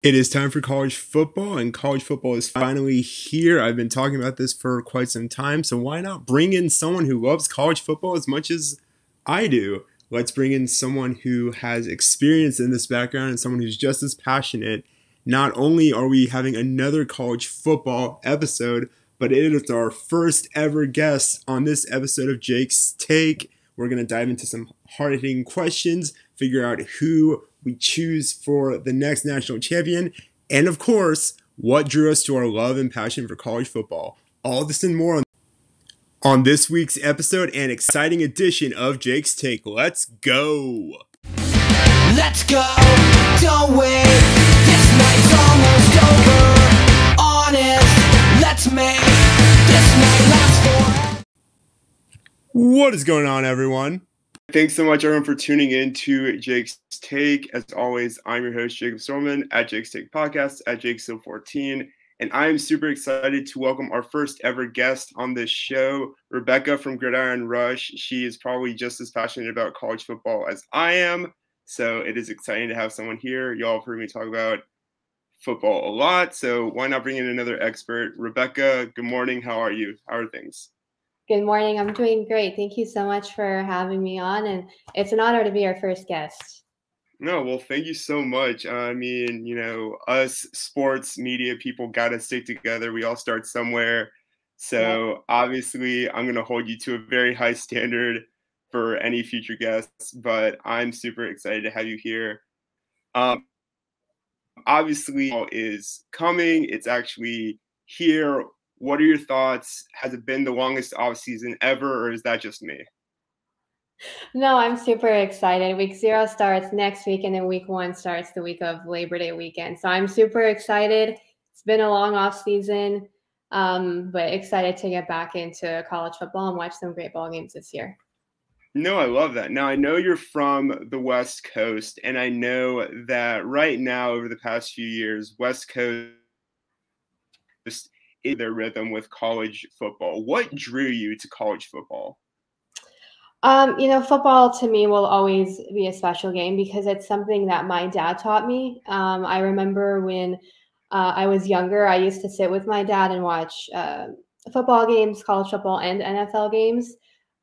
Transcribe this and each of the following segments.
It is time for college football, and college football is finally here. I've been talking about this for quite some time, so why not bring in someone who loves college football as much as I do? Let's bring in someone who has experience in this background and someone who's just as passionate. Not only are we having another college football episode, but it is our first ever guest on this episode of Jake's Take. We're going to dive into some hard hitting questions, figure out who we choose for the next national champion, and of course, what drew us to our love and passion for college football. All this and more on, on this week's episode and exciting edition of Jake's Take. Let's go! Let's go, don't wait. This night's almost over. Honest, let's make this night last forever. What is going on, everyone? Thanks so much, everyone, for tuning in to Jake's Take. As always, I'm your host, Jacob Storman at Jake's Take Podcast at Jake 14 And I am super excited to welcome our first ever guest on this show, Rebecca from Gridiron Rush. She is probably just as passionate about college football as I am. So it is exciting to have someone here. Y'all have heard me talk about football a lot. So why not bring in another expert? Rebecca, good morning. How are you? How are things? Good morning. I'm doing great. Thank you so much for having me on, and it's an honor to be our first guest. No, well, thank you so much. I mean, you know, us sports media people got to stick together. We all start somewhere. So yeah. obviously, I'm going to hold you to a very high standard for any future guests, but I'm super excited to have you here. Um, obviously, is coming. It's actually here what are your thoughts? Has it been the longest off season ever, or is that just me? No, I'm super excited. Week zero starts next week, and then week one starts the week of Labor Day weekend. So I'm super excited. It's been a long off season, um, but excited to get back into college football and watch some great ball games this year. No, I love that. Now I know you're from the West Coast, and I know that right now, over the past few years, West Coast their rhythm with college football. What drew you to college football? Um, you know, football to me will always be a special game because it's something that my dad taught me. Um, I remember when uh, I was younger, I used to sit with my dad and watch uh, football games, college football, and NFL games.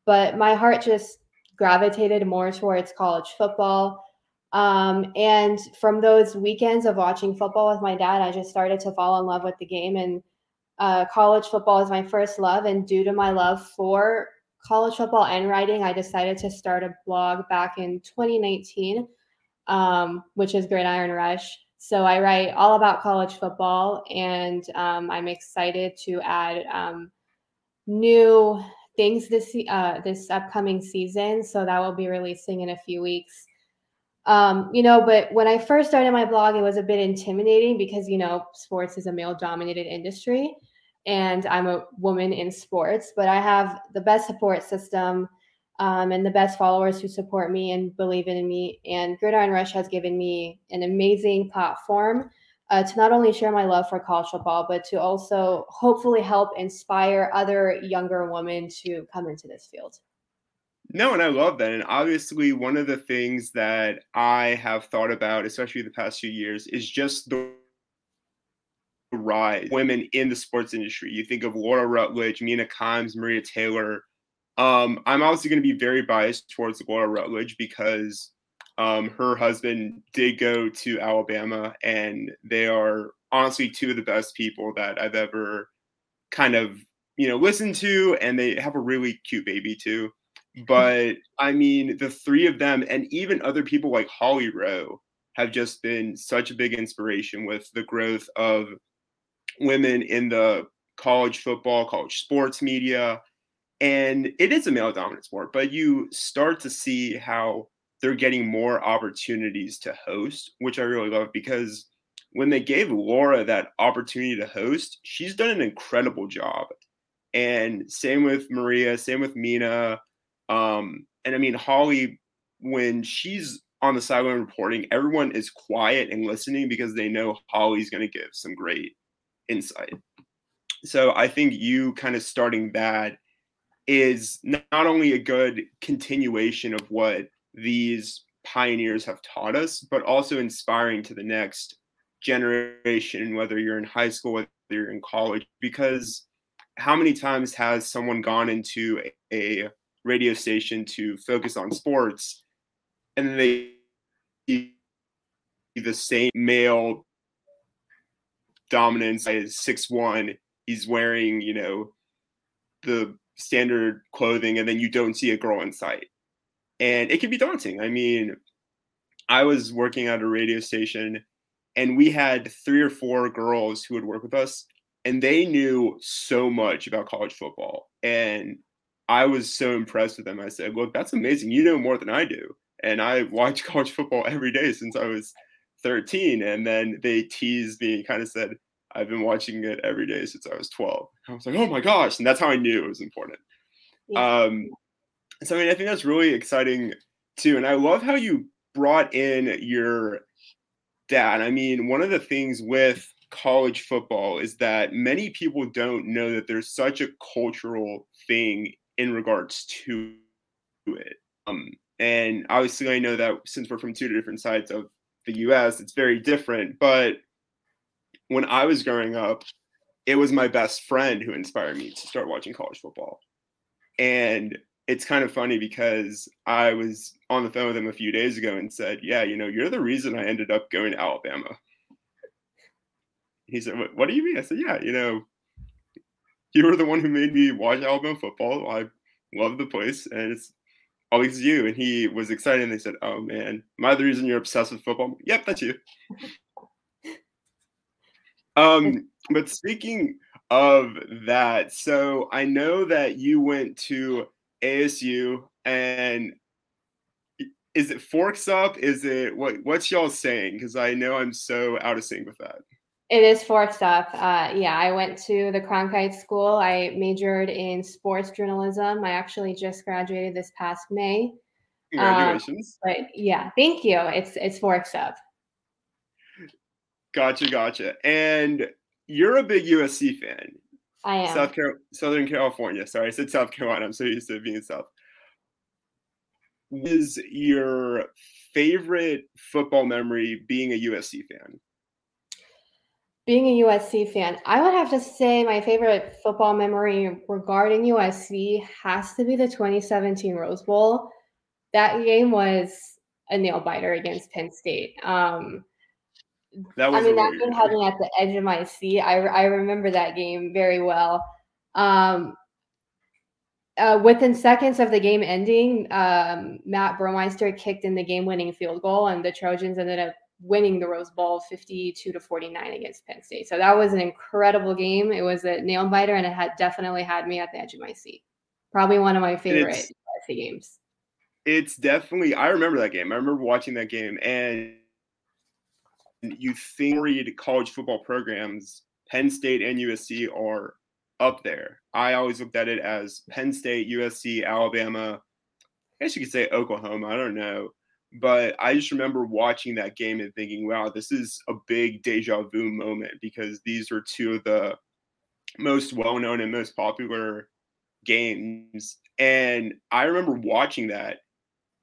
But my heart just gravitated more towards college football. Um, and from those weekends of watching football with my dad, I just started to fall in love with the game and uh, college football is my first love, and due to my love for college football and writing, I decided to start a blog back in 2019, um, which is Gridiron Rush. So I write all about college football, and um, I'm excited to add um, new things this uh, this upcoming season. So that will be releasing in a few weeks. Um, you know, but when I first started my blog, it was a bit intimidating because, you know, sports is a male dominated industry and I'm a woman in sports, but I have the best support system um, and the best followers who support me and believe in me. And Gridiron Rush has given me an amazing platform uh, to not only share my love for college football, but to also hopefully help inspire other younger women to come into this field. No, and I love that. And obviously, one of the things that I have thought about, especially the past few years, is just the rise women in the sports industry. You think of Laura Rutledge, Mina Kimes, Maria Taylor. Um, I'm obviously going to be very biased towards Laura Rutledge because um, her husband did go to Alabama, and they are honestly two of the best people that I've ever kind of you know listened to, and they have a really cute baby too. But I mean, the three of them, and even other people like Holly Rowe, have just been such a big inspiration with the growth of women in the college football, college sports media. And it is a male dominant sport, but you start to see how they're getting more opportunities to host, which I really love because when they gave Laura that opportunity to host, she's done an incredible job. And same with Maria, same with Mina. Um, and I mean, Holly, when she's on the sideline reporting, everyone is quiet and listening because they know Holly's going to give some great insight. So I think you kind of starting that is not only a good continuation of what these pioneers have taught us, but also inspiring to the next generation, whether you're in high school, whether you're in college, because how many times has someone gone into a, a radio station to focus on sports and they the same male dominance is six one. He's wearing, you know, the standard clothing, and then you don't see a girl in sight. And it can be daunting. I mean, I was working at a radio station and we had three or four girls who would work with us and they knew so much about college football and i was so impressed with them i said look that's amazing you know more than i do and i watch college football every day since i was 13 and then they teased me and kind of said i've been watching it every day since i was 12 i was like oh my gosh and that's how i knew it was important. Yeah. um so i mean i think that's really exciting too and i love how you brought in your dad. I mean one of the things with college football is that many people don't know that there's such a cultural thing in regards to it. Um and obviously i know that since we're from two different sides of the US, it's very different. But when I was growing up, it was my best friend who inspired me to start watching college football. And it's kind of funny because I was on the phone with him a few days ago and said, Yeah, you know, you're the reason I ended up going to Alabama. He said, What, do you mean? I said, Yeah, you know, you were the one who made me watch Alabama football. I love the place, and it's oh, it's you. And he was excited. And they said, oh, man, am I the reason you're obsessed with football? Yep, that's you. um, but speaking of that, so I know that you went to ASU and is it forks up? Is it what what's y'all saying? Because I know I'm so out of sync with that. It is forked stuff. Uh, yeah, I went to the Cronkite School. I majored in sports journalism. I actually just graduated this past May. Congratulations! Um, but yeah, thank you. It's it's forked up. Gotcha, gotcha. And you're a big USC fan. I am. South Car- Southern California. Sorry, I said South Carolina. I'm so used to being South. What is your favorite football memory being a USC fan? Being a USC fan, I would have to say my favorite football memory regarding USC has to be the 2017 Rose Bowl. That game was a nail biter against Penn State. Um, that was I mean, that game had me at the edge of my seat. I, I remember that game very well. Um, uh, within seconds of the game ending, um, Matt Boermeester kicked in the game winning field goal, and the Trojans ended up winning the Rose Bowl 52 to 49 against Penn State. So that was an incredible game. It was a nail biter and it had definitely had me at the edge of my seat. Probably one of my favorite it's, games. It's definitely I remember that game. I remember watching that game and you think read college football programs, Penn State and USC are up there. I always looked at it as Penn State, USC, Alabama. I guess you could say Oklahoma. I don't know. But I just remember watching that game and thinking, wow, this is a big deja vu moment because these are two of the most well known and most popular games. And I remember watching that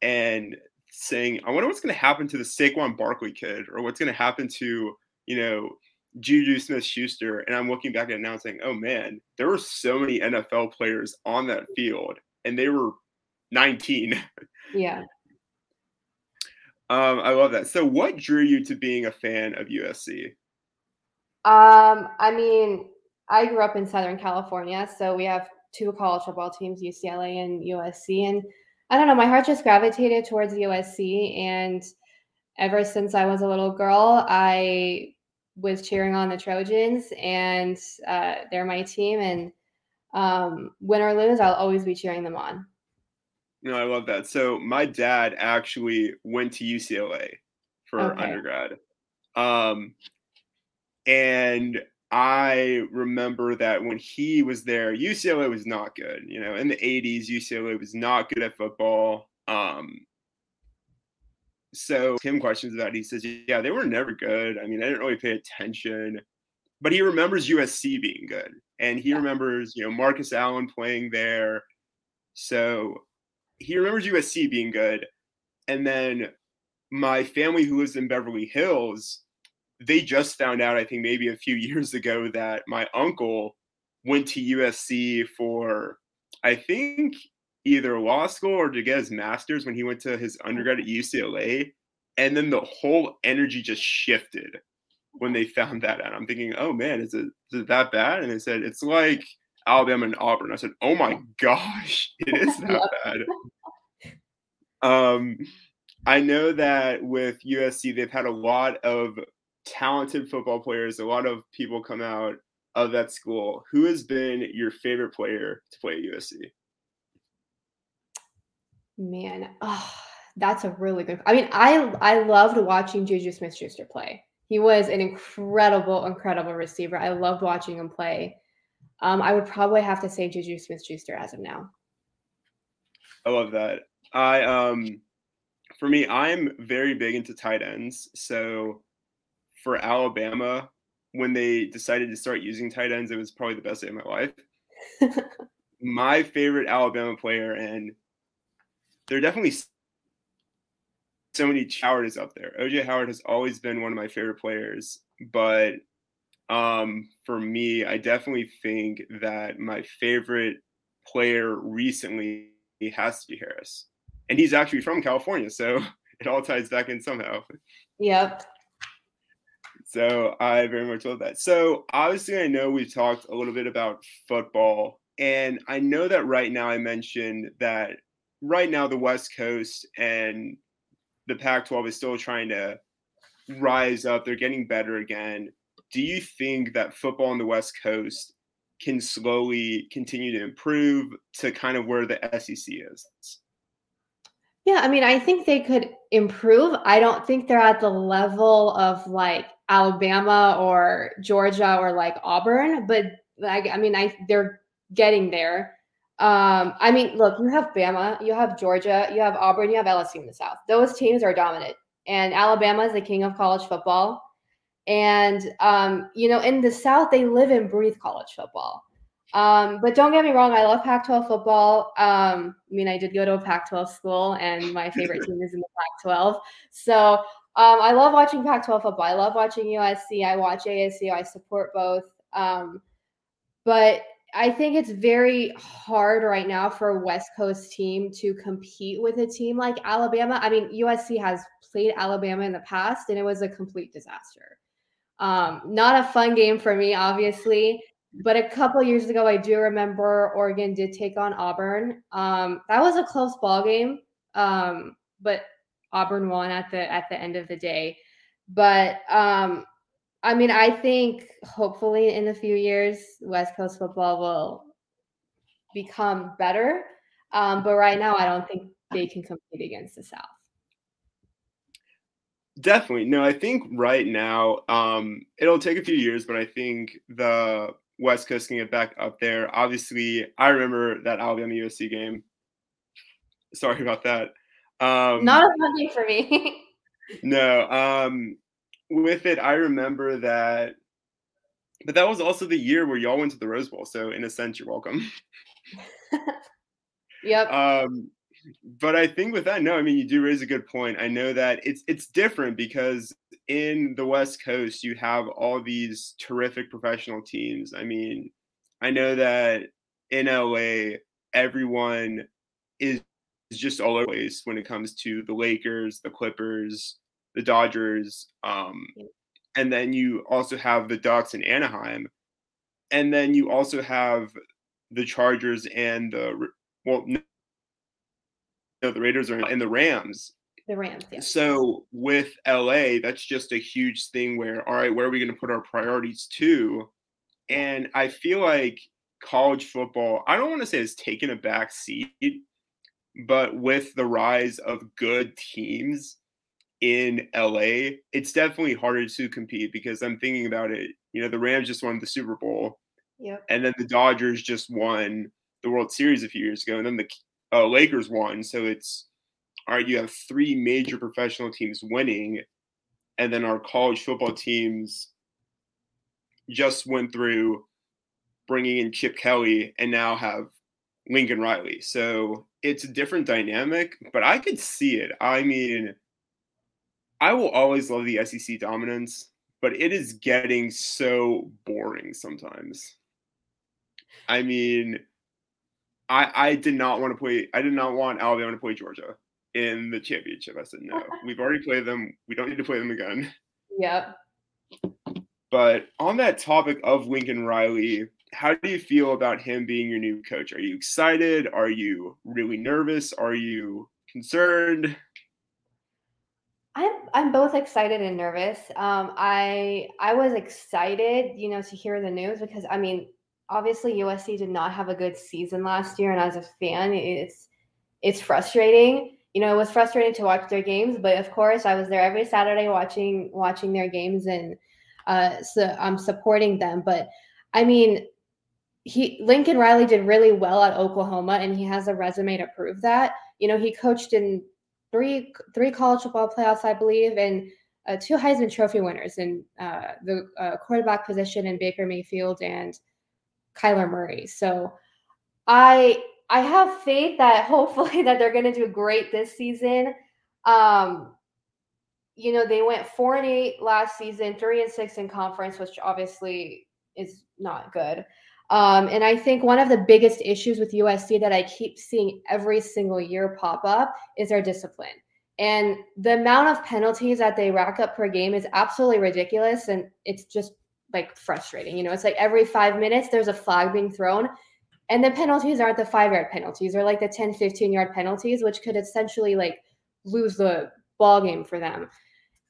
and saying, I wonder what's going to happen to the Saquon Barkley kid or what's going to happen to, you know, Juju Smith Schuster. And I'm looking back at it now and saying, oh man, there were so many NFL players on that field and they were 19. Yeah. Um, I love that. So, what drew you to being a fan of USC? Um, I mean, I grew up in Southern California, so we have two college football teams, UCLA and USC, and I don't know, my heart just gravitated towards USC, and ever since I was a little girl, I was cheering on the Trojans, and uh, they're my team, and um, win or lose, I'll always be cheering them on. No, I love that. So my dad actually went to UCLA for okay. undergrad. Um, and I remember that when he was there, UCLA was not good. You know, in the 80s, UCLA was not good at football. Um, so him questions about it, he says, Yeah, they were never good. I mean, I didn't really pay attention. But he remembers USC being good. And he remembers, you know, Marcus Allen playing there. So he remembers USC being good. And then my family who lives in Beverly Hills, they just found out, I think maybe a few years ago, that my uncle went to USC for, I think, either law school or to get his master's when he went to his undergrad at UCLA. And then the whole energy just shifted when they found that out. I'm thinking, oh man, is it, is it that bad? And they said, it's like Alabama and Auburn. I said, oh my gosh, it is that bad. Um, I know that with USC, they've had a lot of talented football players, a lot of people come out of that school. Who has been your favorite player to play at USC? Man, oh, that's a really good. I mean, I I loved watching Juju Smith-Schuster play. He was an incredible, incredible receiver. I loved watching him play. Um, I would probably have to say Juju Smith-Schuster as of now. I love that. I um, for me, I'm very big into tight ends. So for Alabama, when they decided to start using tight ends, it was probably the best day of my life. my favorite Alabama player, and there are definitely so many Howard is up there. OJ Howard has always been one of my favorite players, but um, for me, I definitely think that my favorite player recently has to be Harris, and he's actually from California, so it all ties back in somehow. Yep. So I very much love that. So obviously, I know we've talked a little bit about football, and I know that right now I mentioned that right now the West Coast and the Pac-12 is still trying to rise up. They're getting better again. Do you think that football on the West Coast can slowly continue to improve to kind of where the SEC is? Yeah, I mean, I think they could improve. I don't think they're at the level of like Alabama or Georgia or like Auburn, but like I mean, I they're getting there. Um, I mean, look, you have Bama, you have Georgia, you have Auburn, you have LSU in the South. Those teams are dominant, and Alabama is the king of college football. And um, you know, in the South, they live and breathe college football. Um, but don't get me wrong, I love Pac-12 football. Um, I mean, I did go to a Pac-12 school, and my favorite team is in the Pac-12. So um, I love watching Pac-12 football. I love watching USC. I watch ASU. I support both. Um, but I think it's very hard right now for a West Coast team to compete with a team like Alabama. I mean, USC has played Alabama in the past, and it was a complete disaster. Um, not a fun game for me, obviously. But a couple years ago, I do remember Oregon did take on Auburn. Um, that was a close ball game, um, but Auburn won at the at the end of the day. But um, I mean, I think hopefully in a few years, West Coast football will become better. Um, but right now, I don't think they can compete against the South. Definitely. No, I think right now, um, it'll take a few years, but I think the West Coast can get back up there. Obviously, I remember that Alabama USC game. Sorry about that. Um, Not a fun for me. no, um, with it, I remember that, but that was also the year where y'all went to the Rose Bowl. So in a sense, you're welcome. yep. Um, but I think with that, no, I mean you do raise a good point. I know that it's it's different because in the West Coast you have all these terrific professional teams. I mean, I know that in LA everyone is is just all over the place when it comes to the Lakers, the Clippers, the Dodgers, um, and then you also have the Ducks in Anaheim, and then you also have the Chargers and the well, no, the Raiders are in the Rams. The Rams. Yeah. So with LA, that's just a huge thing. Where all right, where are we going to put our priorities to? And I feel like college football. I don't want to say it's taken a back seat but with the rise of good teams in LA, it's definitely harder to compete because I'm thinking about it. You know, the Rams just won the Super Bowl. Yep. And then the Dodgers just won the World Series a few years ago. And then the uh, Lakers won. So it's all right, you have three major professional teams winning. And then our college football teams just went through bringing in Chip Kelly and now have Lincoln Riley. So it's a different dynamic, but I could see it. I mean, I will always love the SEC dominance, but it is getting so boring sometimes. I mean, I I did not want to play. I did not want Alabama to play Georgia in the championship. I said no. We've already played them. We don't need to play them again. Yep. But on that topic of Lincoln Riley, how do you feel about him being your new coach? Are you excited? Are you really nervous? Are you concerned? I'm I'm both excited and nervous. Um, I I was excited, you know, to hear the news because I mean, obviously USC did not have a good season last year, and as a fan, it's it's frustrating. You know, it was frustrating to watch their games, but of course, I was there every Saturday watching watching their games, and uh, so I'm supporting them. But I mean, he Lincoln Riley did really well at Oklahoma, and he has a resume to prove that. You know, he coached in three three college football playoffs, I believe, and uh, two Heisman Trophy winners in uh, the uh, quarterback position in Baker Mayfield and Kyler Murray. So I I have faith that hopefully that they're going to do great this season. Um, you know, they went four and eight last season, three and six in conference, which obviously is not good. Um, and I think one of the biggest issues with USC that I keep seeing every single year pop up is their discipline. And the amount of penalties that they rack up per game is absolutely ridiculous. And it's just like frustrating. You know, it's like every five minutes there's a flag being thrown. And the penalties aren't the five yard penalties, they're like the 10, 15 yard penalties, which could essentially like lose the ball game for them.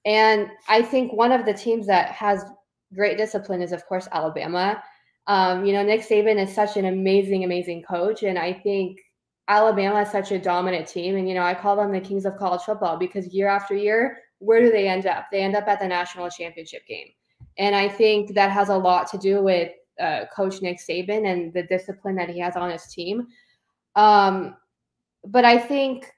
And I think one of the teams that has great discipline is, of course, Alabama. Um, you know, Nick Saban is such an amazing, amazing coach. And I think Alabama is such a dominant team. And, you know, I call them the kings of college football because year after year, where do they end up? They end up at the national championship game. And I think that has a lot to do with uh, Coach Nick Saban and the discipline that he has on his team. Um, but I think,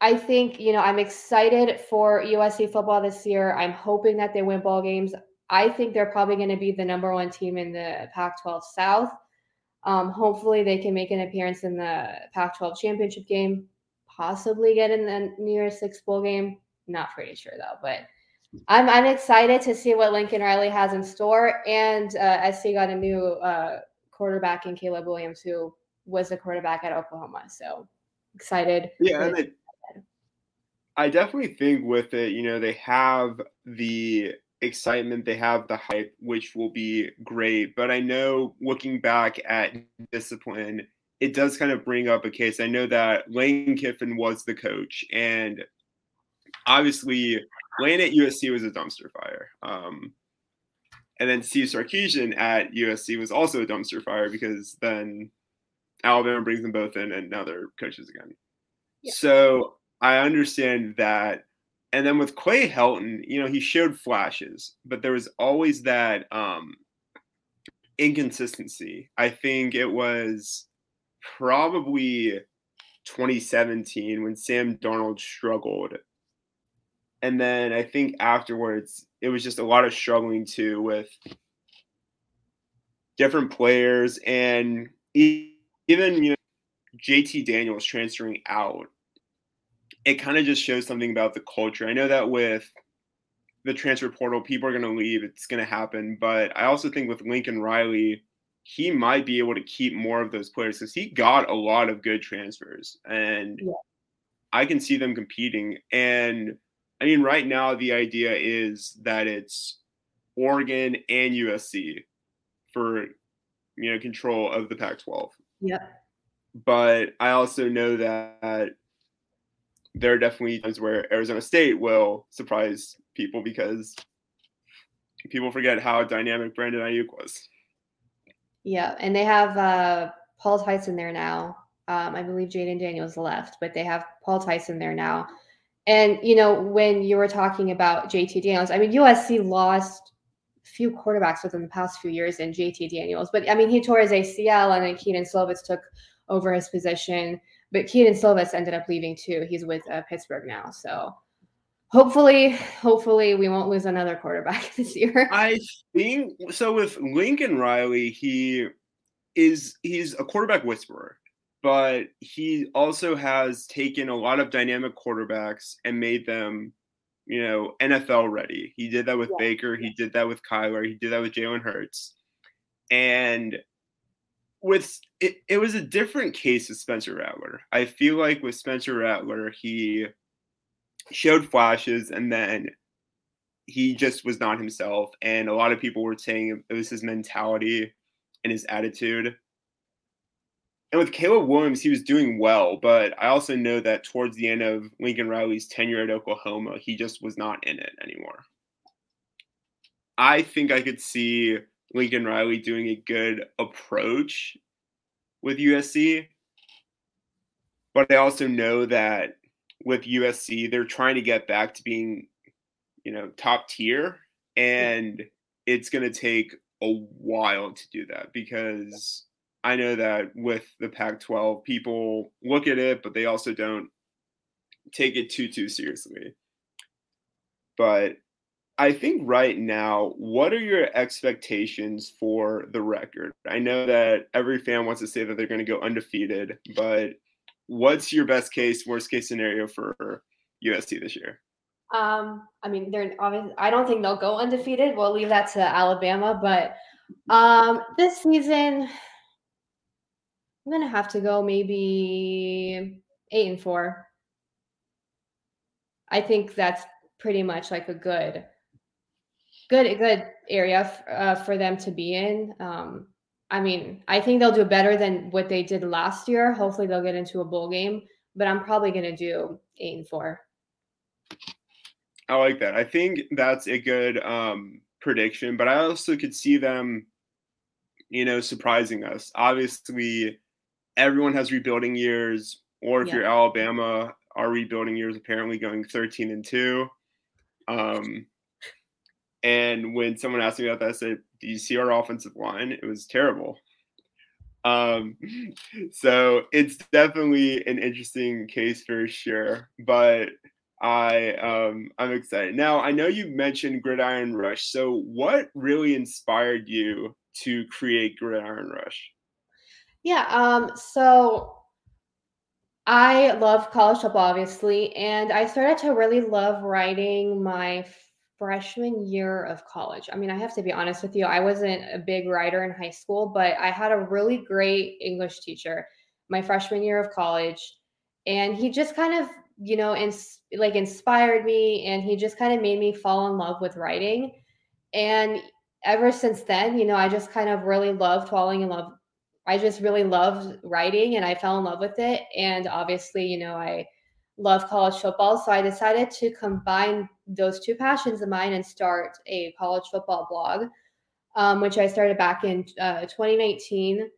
I think you know, I'm excited for USC football this year. I'm hoping that they win ball games. I think they're probably going to be the number one team in the Pac-12 South. Um, hopefully, they can make an appearance in the Pac-12 championship game. Possibly get in the Year's Six bowl game. Not pretty sure though, but I'm I'm excited to see what Lincoln Riley has in store. And uh, SC got a new uh, quarterback in Caleb Williams, who was the quarterback at Oklahoma. So excited. Yeah, I definitely think with it, you know, they have the excitement, they have the hype, which will be great. But I know looking back at discipline, it does kind of bring up a case. I know that Lane Kiffin was the coach, and obviously Lane at USC was a dumpster fire. Um, and then Steve Sarkisian at USC was also a dumpster fire because then Alabama brings them both in and now they're coaches again. Yeah. So I understand that. And then with Clay Helton, you know, he showed flashes, but there was always that um, inconsistency. I think it was probably 2017 when Sam Darnold struggled and then I think afterwards it was just a lot of struggling too with different players and even you know JT Daniels transferring out. It kind of just shows something about the culture. I know that with the transfer portal, people are going to leave. It's going to happen, but I also think with Lincoln Riley, he might be able to keep more of those players because he got a lot of good transfers, and yeah. I can see them competing. And I mean, right now the idea is that it's Oregon and USC for you know control of the Pac-12. Yeah. But I also know that there are definitely times where Arizona State will surprise people because people forget how dynamic Brandon Aiyuk was. Yeah, and they have uh, Paul Tyson there now. Um, I believe Jayden Daniels left, but they have Paul Tyson there now. And you know, when you were talking about JT Daniels, I mean, USC lost a few quarterbacks within the past few years in JT Daniels, but I mean, he tore his ACL, and then Kedon Slovis took over his position. But Kedon Slovis ended up leaving too. He's with uh, Pittsburgh now, so hopefully, hopefully, we won't lose another quarterback this year. I think so. With Lincoln Riley, he is he's a quarterback whisperer but he also has taken a lot of dynamic quarterbacks and made them you know, NFL ready. He did that with Yeah. Baker. He did that with Kyler. He did that with Jalen Hurts. And with it, it was a different case with Spencer Rattler. I feel like with Spencer Rattler, he showed flashes and then he just was not himself. And a lot of people were saying it was his mentality and his attitude. And with Caleb Williams, he was doing well, but I also know that towards the end of Lincoln Riley's tenure at Oklahoma, he just was not in it anymore. I think I could see Lincoln Riley doing a good approach with USC, but I also know that with USC, they're trying to get back to being, you know, top tier, and it's going to take a while to do that because I know that with the Pac 12, people look at it, but they also don't take it too, too seriously. But I think right now, what are your expectations for the record? I know that every fan wants to say that they're going to go undefeated, but what's your best case, worst case scenario for USC this year? Um, I mean, they're obviously. I don't think they'll go undefeated. We'll leave that to Alabama. But um, this season, I'm gonna have to go maybe eight and four. I think that's pretty much like a good, good, good area f- uh, for them to be in. Um, I mean, I think they'll do better than what they did last year. Hopefully, they'll get into a bowl game. But I'm probably gonna do eight and four. I like that. I think that's a good um, prediction, but I also could see them, you know, surprising us. Obviously, everyone has rebuilding years, or if Yeah. you're Alabama, our rebuilding years apparently going 13 and 2. Um, and when someone asked me about that, I said, Do you see our offensive line? It was terrible. Um, so it's definitely an interesting case for sure. But I um I'm excited. Now I know you mentioned Gridiron Rush. So what really inspired you to create Gridiron Rush? Yeah, um, so I love college football, obviously, and I started to really love writing my freshman year of college. I mean, I have to be honest with you, I wasn't a big writer in high school, but I had a really great English teacher my freshman year of college, and he just kind of, you know, ins- like inspired me, and he just kind of made me fall in love with writing. And ever since then, you know, I just kind of really loved falling in love I just really loved writing and I fell in love with it. And obviously, you know, I love college football. So I decided to combine those two passions of mine and start a college football blog, um, which I started back in uh, 2019.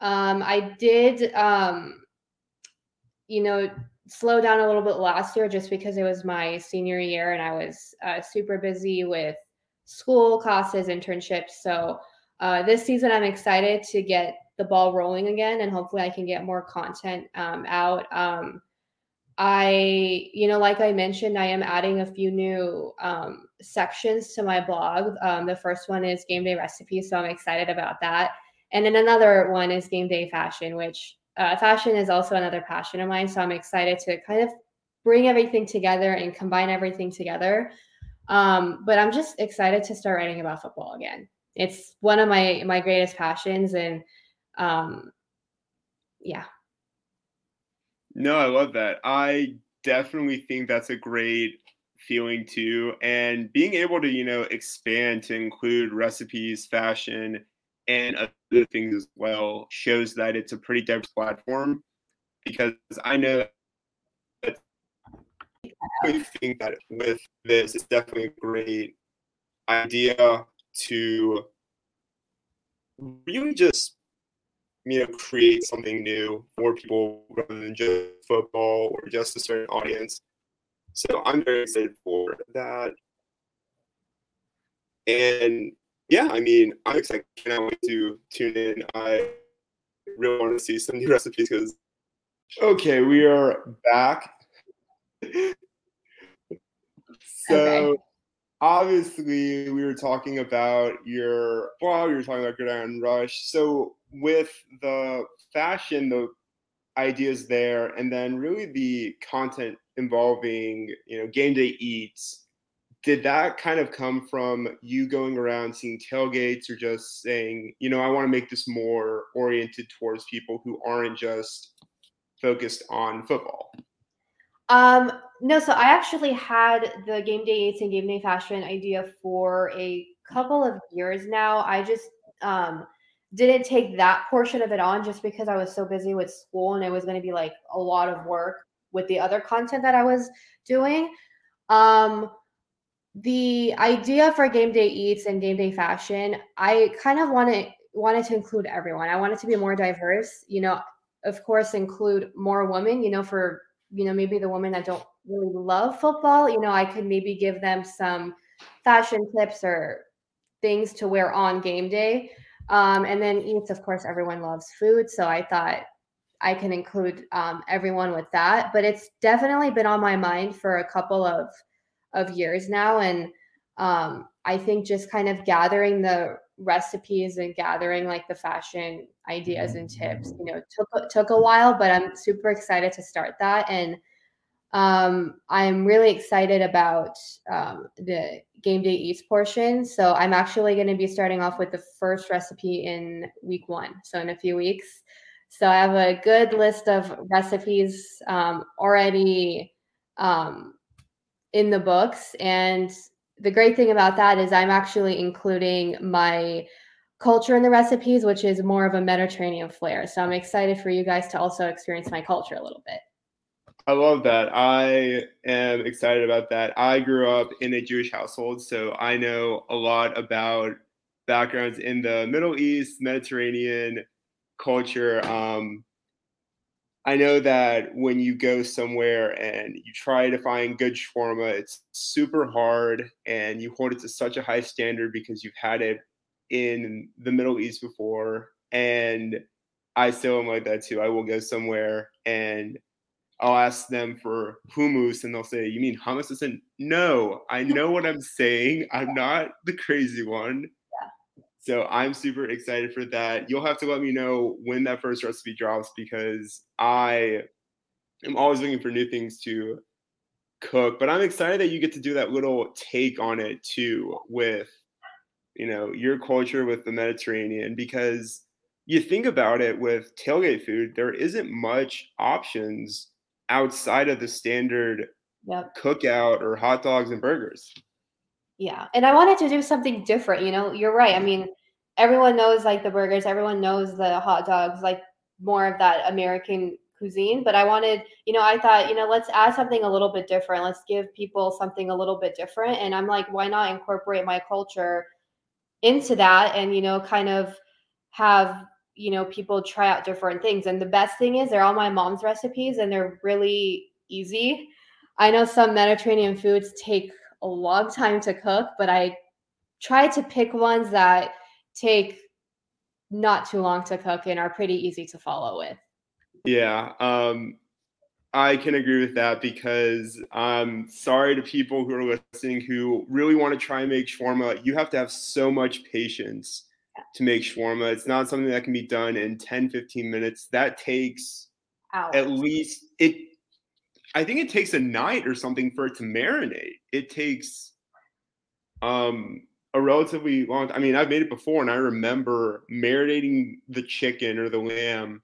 Um, I did, um, you know, slow down a little bit last year just because it was my senior year and I was uh, super busy with school, classes, internships. So uh, this season, I'm excited to get the ball rolling again and hopefully i can get more content um, out. Um, i you know like i mentioned i am adding a few new um, sections to my blog. Um, the first one is game day recipes so i'm excited about that. And then another one is game day fashion which uh, fashion is also another passion of mine so i'm excited to kind of bring everything together and combine everything together. Um, but i'm just excited to start writing about football again. It's one of my my greatest passions and um yeah No, I love that. I definitely think that's a great feeling too. And being able to, you know, expand to include recipes, fashion, and other things as well shows that it's a pretty diverse platform. Because I know that I think that with this, it's definitely a great idea to really just you know create something new for people rather than just football or just a certain audience so i'm very excited for that and yeah i mean i'm excited I cannot wait to tune in i really want to see some new recipes because okay we are back so Okay. obviously we were talking about your blog, we were talking about Gridiron Rush. So with the fashion, the ideas there, and then really the content involving, you know, game day eats did that kind of come from you going around seeing tailgates or just saying, you know, I want to make this more oriented towards people who aren't just focused on football? Um, no, so I actually had the game day eats and game day fashion idea for a couple of years now. I just um didn't take that portion of it on just because I was so busy with school and it was going to be like a lot of work with the other content that I was doing. Um the idea for game day eats and game day fashion, I kind of wanted wanted to include everyone. I wanted to be more diverse, you know, of course include more women, you know, for you know, maybe the women that don't really love football, you know, I could maybe give them some fashion tips or things to wear on game day. Um, and then eats, of course, everyone loves food. So I thought I can include um, everyone with that. But it's definitely been on my mind for a couple of of years now. And um, I think just kind of gathering the recipes and gathering like the fashion ideas and tips, you know, took took a while, but I'm super excited to start that. And um, I'm really excited about um, the game day eats portion. So I'm actually going to be starting off with the first recipe in week one. So in a few weeks. So I have a good list of recipes um, already um, in the books. And the great thing about that is I'm actually including my culture in the recipes, which is more of a Mediterranean flair. So I'm excited for you guys to also experience my culture a little bit. I love that. I am excited about that. I grew up in a Jewish household, so I know a lot about backgrounds in the Middle East, Mediterranean culture. Um, I know that when you go somewhere and you try to find good shawarma, it's super hard and you hold it to such a high standard because you've had it in the Middle East before. And I still am like that too. I will go somewhere and I'll ask them for hummus and they'll say, You mean hummus? I said, No, I know what I'm saying. I'm not the crazy one. Yeah. So I'm super excited for that. You'll have to let me know when that first recipe drops because I am always looking for new things to cook. But I'm excited that you get to do that little take on it too with you know your culture with the Mediterranean because you think about it with tailgate food, there isn't much options outside of the standard yep. cookout or hot dogs and burgers. Yeah. And I wanted to do something different. You know, you're right. I mean, everyone knows like the burgers, everyone knows the hot dogs, like more of that American cuisine. But I wanted, you know, I thought, you know, let's add something a little bit different. Let's give people something a little bit different. And I'm like, why not incorporate my culture into that and, you know, kind of have you know people try out different things. And the best thing is they're all my mom's recipes and they're really easy. I know some mediterranean foods take a long time to cook but i try to pick ones that take not too long to cook and are pretty easy to follow with. Yeah um I can agree with that because I'm sorry to people who are listening who really want to try and make shawarma. You have to have so much patience to make shawarma. It's not something that can be done in 10, 15 minutes. That takes Hours. at least it I think it takes a night or something for it to marinate. It takes um a relatively long I mean, I've made it before and I remember marinating the chicken or the lamb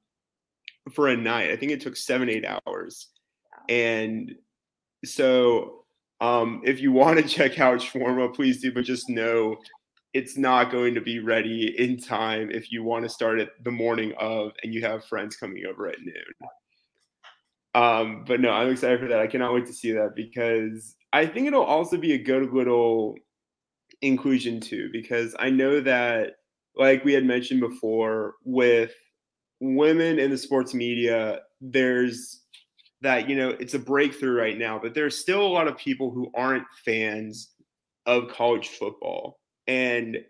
for a night. I think it took 7 8 hours. And so um if you want to check out shawarma, please do, but just know it's not going to be ready in time if you want to start it the morning of and you have friends coming over at noon. Um, but no, I'm excited for that. I cannot wait to see that because I think it'll also be a good little inclusion too, because I know that, like we had mentioned before, with women in the sports media, there's that, you know, it's a breakthrough right now, but there's still a lot of people who aren't fans of college football and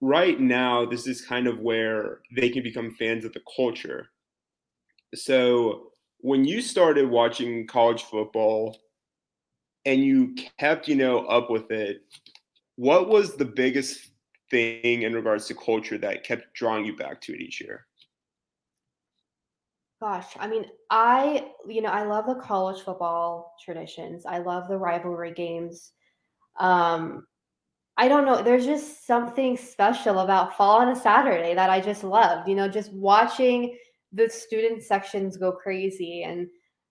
right now, this is kind of where they can become fans of the culture. So when you started watching college football and you kept, you know, up with it, what was the biggest thing in regards to culture that kept drawing you back to it each year? Gosh, I mean, I, you know, I love the college football traditions. I love the rivalry games. Um, I don't know. There's just something special about fall on a Saturday that I just loved. You know, just watching the student sections go crazy and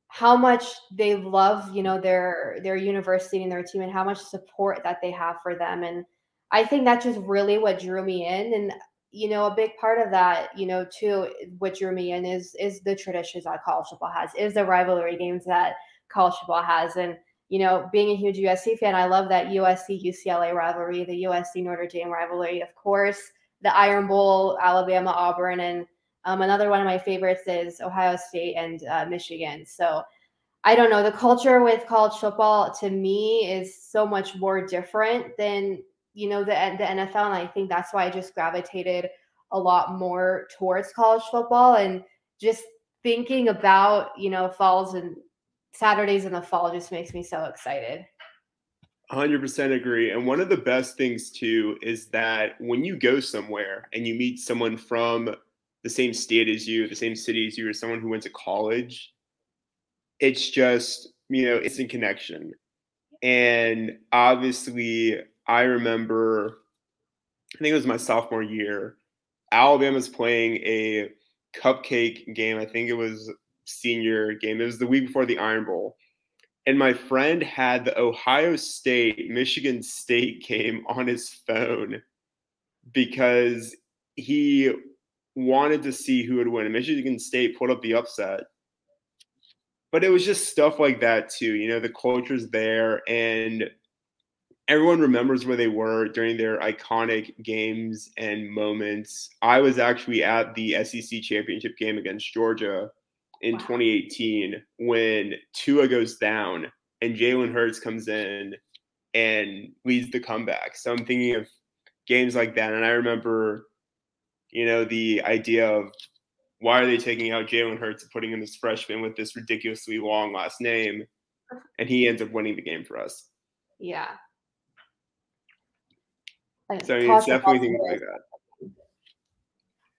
how much they love, you know, their their university and their team and how much support that they have for them. And I think that's just really what drew me in. And you know, a big part of that, you know, too, what drew me in is is the traditions that college football has, is the rivalry games that college football has, and you know, being a huge USC fan, I love that USC UCLA rivalry, the USC Notre Dame rivalry, of course, the Iron Bowl, Alabama Auburn, and um, another one of my favorites is Ohio State and uh, Michigan. So I don't know, the culture with college football to me is so much more different than you know the the NFL, and I think that's why I just gravitated a lot more towards college football and just thinking about you know falls and Saturdays in the fall just makes me so excited. 100% agree. And one of the best things too is that when you go somewhere and you meet someone from the same state as you, the same city as you, or someone who went to college, it's just, you know, it's in connection. And obviously, I remember, I think it was my sophomore year, Alabama's playing a cupcake game. I think it was senior game. It was the week before the Iron Bowl. And my friend had the Ohio State Michigan State game on his phone because he wanted to see who would win. And Michigan State put up the upset. But it was just stuff like that too. You know, the culture's there and everyone remembers where they were during their iconic games and moments. I was actually at the SEC championship game against Georgia in 2018 when Tua goes down and Jalen Hurts comes in and leads the comeback. So I'm thinking of games like that. And I remember, you know, the idea of why are they taking out Jalen Hurts and putting in this freshman with this ridiculously long last name? And he ends up winning the game for us. Yeah. So I mean, it's definitely things like that.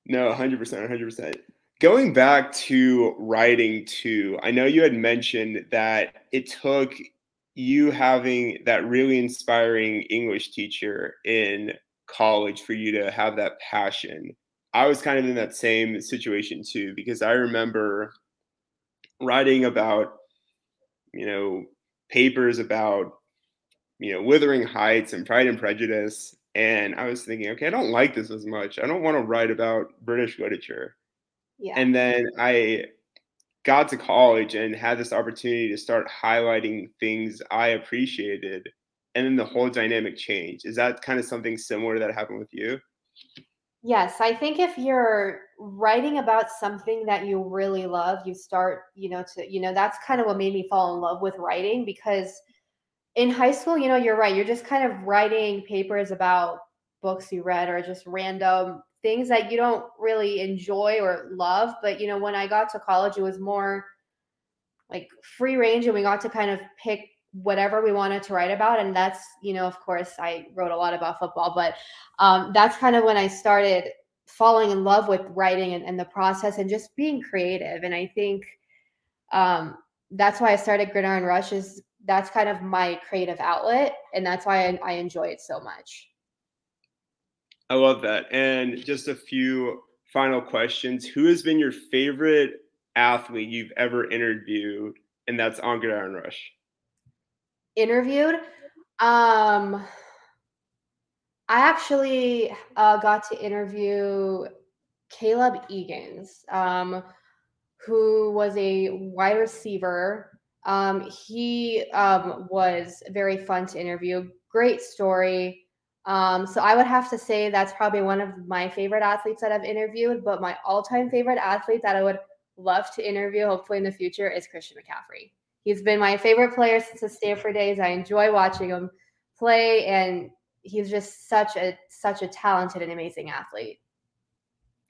No, 100%, 100%. Going back to writing too, I know you had mentioned that it took you having that really inspiring English teacher in college for you to have that passion. I was kind of in that same situation too, because I remember writing about, you know, papers about, you know, Wuthering Heights and Pride and Prejudice. And I was thinking, okay, I don't like this as much. I don't want to write about British literature. Yeah. And then I got to college and had this opportunity to start highlighting things I appreciated. And then the whole dynamic changed. Is that kind of something similar that happened with you? Yes, I think if you're writing about something that you really love, you start, you know, to, you know, that's kind of what made me fall in love with writing because in high school, you know, you're right. You're just kind of writing papers about books you read or just random things that you don't really enjoy or love. But you know, when I got to college, it was more like free range, and we got to kind of pick whatever we wanted to write about. And that's you know, of course, I wrote a lot about football, but um, that's kind of when I started falling in love with writing and, and the process and just being creative. And I think um, that's why I started Gridiron Rush. Is that's kind of my creative outlet, and that's why I, I enjoy it so much. I love that. And just a few final questions. Who has been your favorite athlete you've ever interviewed? And that's on Gridiron Rush. Interviewed? Um, I actually uh, got to interview Caleb Egan's, um, who was a wide receiver. Um, he um, was very fun to interview. Great story. Um, so I would have to say that's probably one of my favorite athletes that I've interviewed. But my all-time favorite athlete that I would love to interview, hopefully in the future, is Christian McCaffrey. He's been my favorite player since the Stanford days. I enjoy watching him play, and he's just such a such a talented and amazing athlete.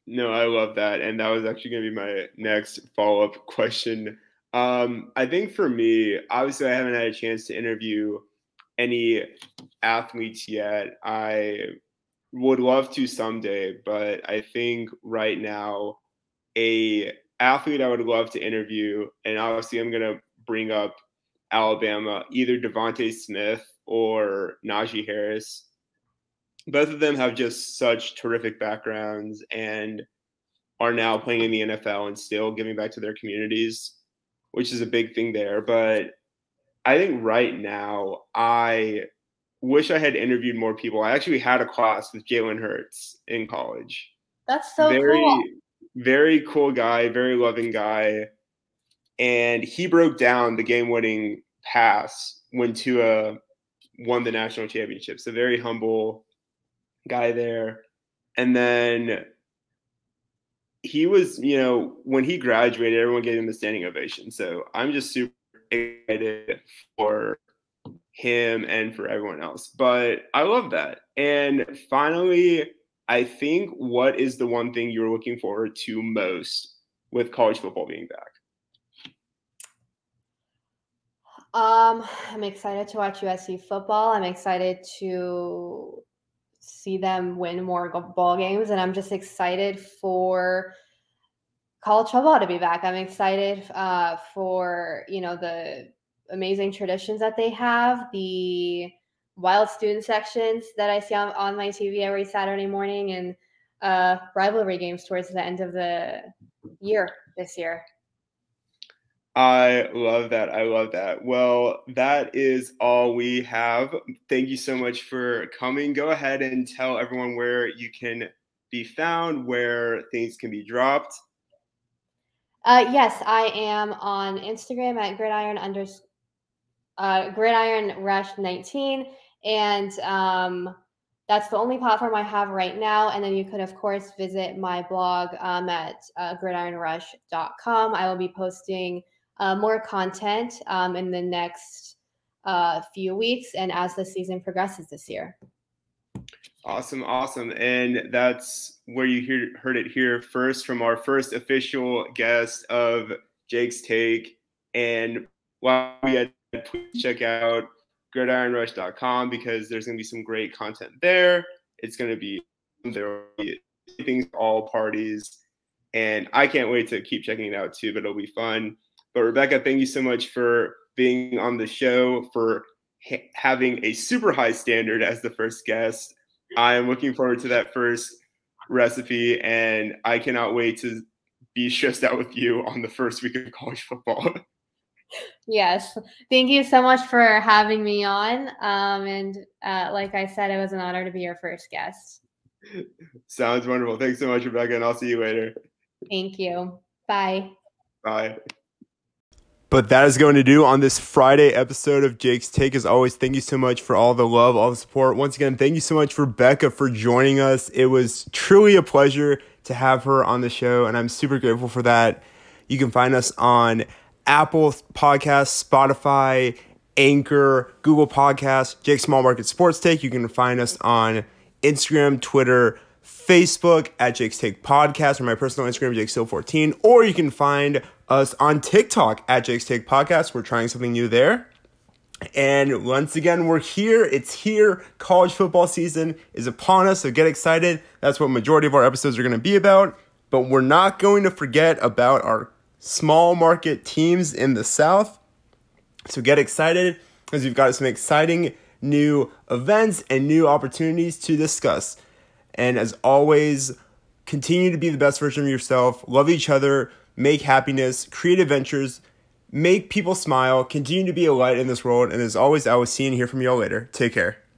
No, I love that, and that was actually going to be my next follow-up question. Um, I think for me, obviously, I haven't had a chance to interview any athletes yet. I would love to someday, but I think right now a athlete I would love to interview, and obviously I'm gonna bring up Alabama, either DeVonta Smith or Najee Harris. Both of them have just such terrific backgrounds and are now playing in the NFL and still giving back to their communities, which is a big thing there. But I think right now, I wish I had interviewed more people. I actually had a class with Jalen Hurts in college. That's so very, cool. very cool guy, very loving guy. And he broke down the game winning pass when Tua won the national championship. So very humble guy there. And then he was, you know, when he graduated, everyone gave him a standing ovation. So I'm just super excited for him and for everyone else. But I love that. And finally, I think what is the one thing you're looking forward to most with college football being back? Um, I'm excited to watch USC football. I'm excited to see them win more ball games, and I'm just excited for college football to be back. I'm excited uh, for you know the amazing traditions that they have, the wild student sections that I see on, on my TV every Saturday morning, and uh, rivalry games towards the end of the year this year. I love that. I love that. Well, that is all we have. Thank you so much for coming. Go ahead and tell everyone where you can be found, where things can be dropped. Uh, yes, I am on Instagram at gridiron under uh, gridiron rush 19, and um, that's the only platform I have right now. And then you could, of course, visit my blog um, at uh, gridironrush.com. I will be posting uh, more content um, in the next uh, few weeks and as the season progresses this year. Awesome, awesome. And that's where you hear, heard it here first from our first official guest of Jake's Take. And while we had please check out gridironrush.com because there's going to be some great content there. It's going to be there be things all parties. And I can't wait to keep checking it out too, but it'll be fun. But Rebecca, thank you so much for being on the show, for ha- having a super high standard as the first guest. I am looking forward to that first recipe, and I cannot wait to be stressed out with you on the first week of college football. Yes. Thank you so much for having me on. Um, and uh, like I said, it was an honor to be your first guest. Sounds wonderful. Thanks so much, Rebecca, and I'll see you later. Thank you. Bye. Bye. But that is going to do on this Friday episode of Jake's Take. As always, thank you so much for all the love, all the support. Once again, thank you so much for Becca for joining us. It was truly a pleasure to have her on the show, and I'm super grateful for that. You can find us on Apple Podcasts, Spotify, Anchor, Google Podcasts, Jake Small Market Sports Take. You can find us on Instagram, Twitter, Facebook at Jake's Take Podcast, or my personal Instagram, JakeStill14, or you can find us on TikTok at Jake's Take Podcast. We're trying something new there. And once again, we're here. It's here. College football season is upon us, so get excited. That's what majority of our episodes are going to be about. But we're not going to forget about our small market teams in the South. So get excited because we've got some exciting new events and new opportunities to discuss. And as always, continue to be the best version of yourself, love each other, make happiness, create adventures, make people smile, continue to be a light in this world. And as always, I will see and hear from y'all later. Take care.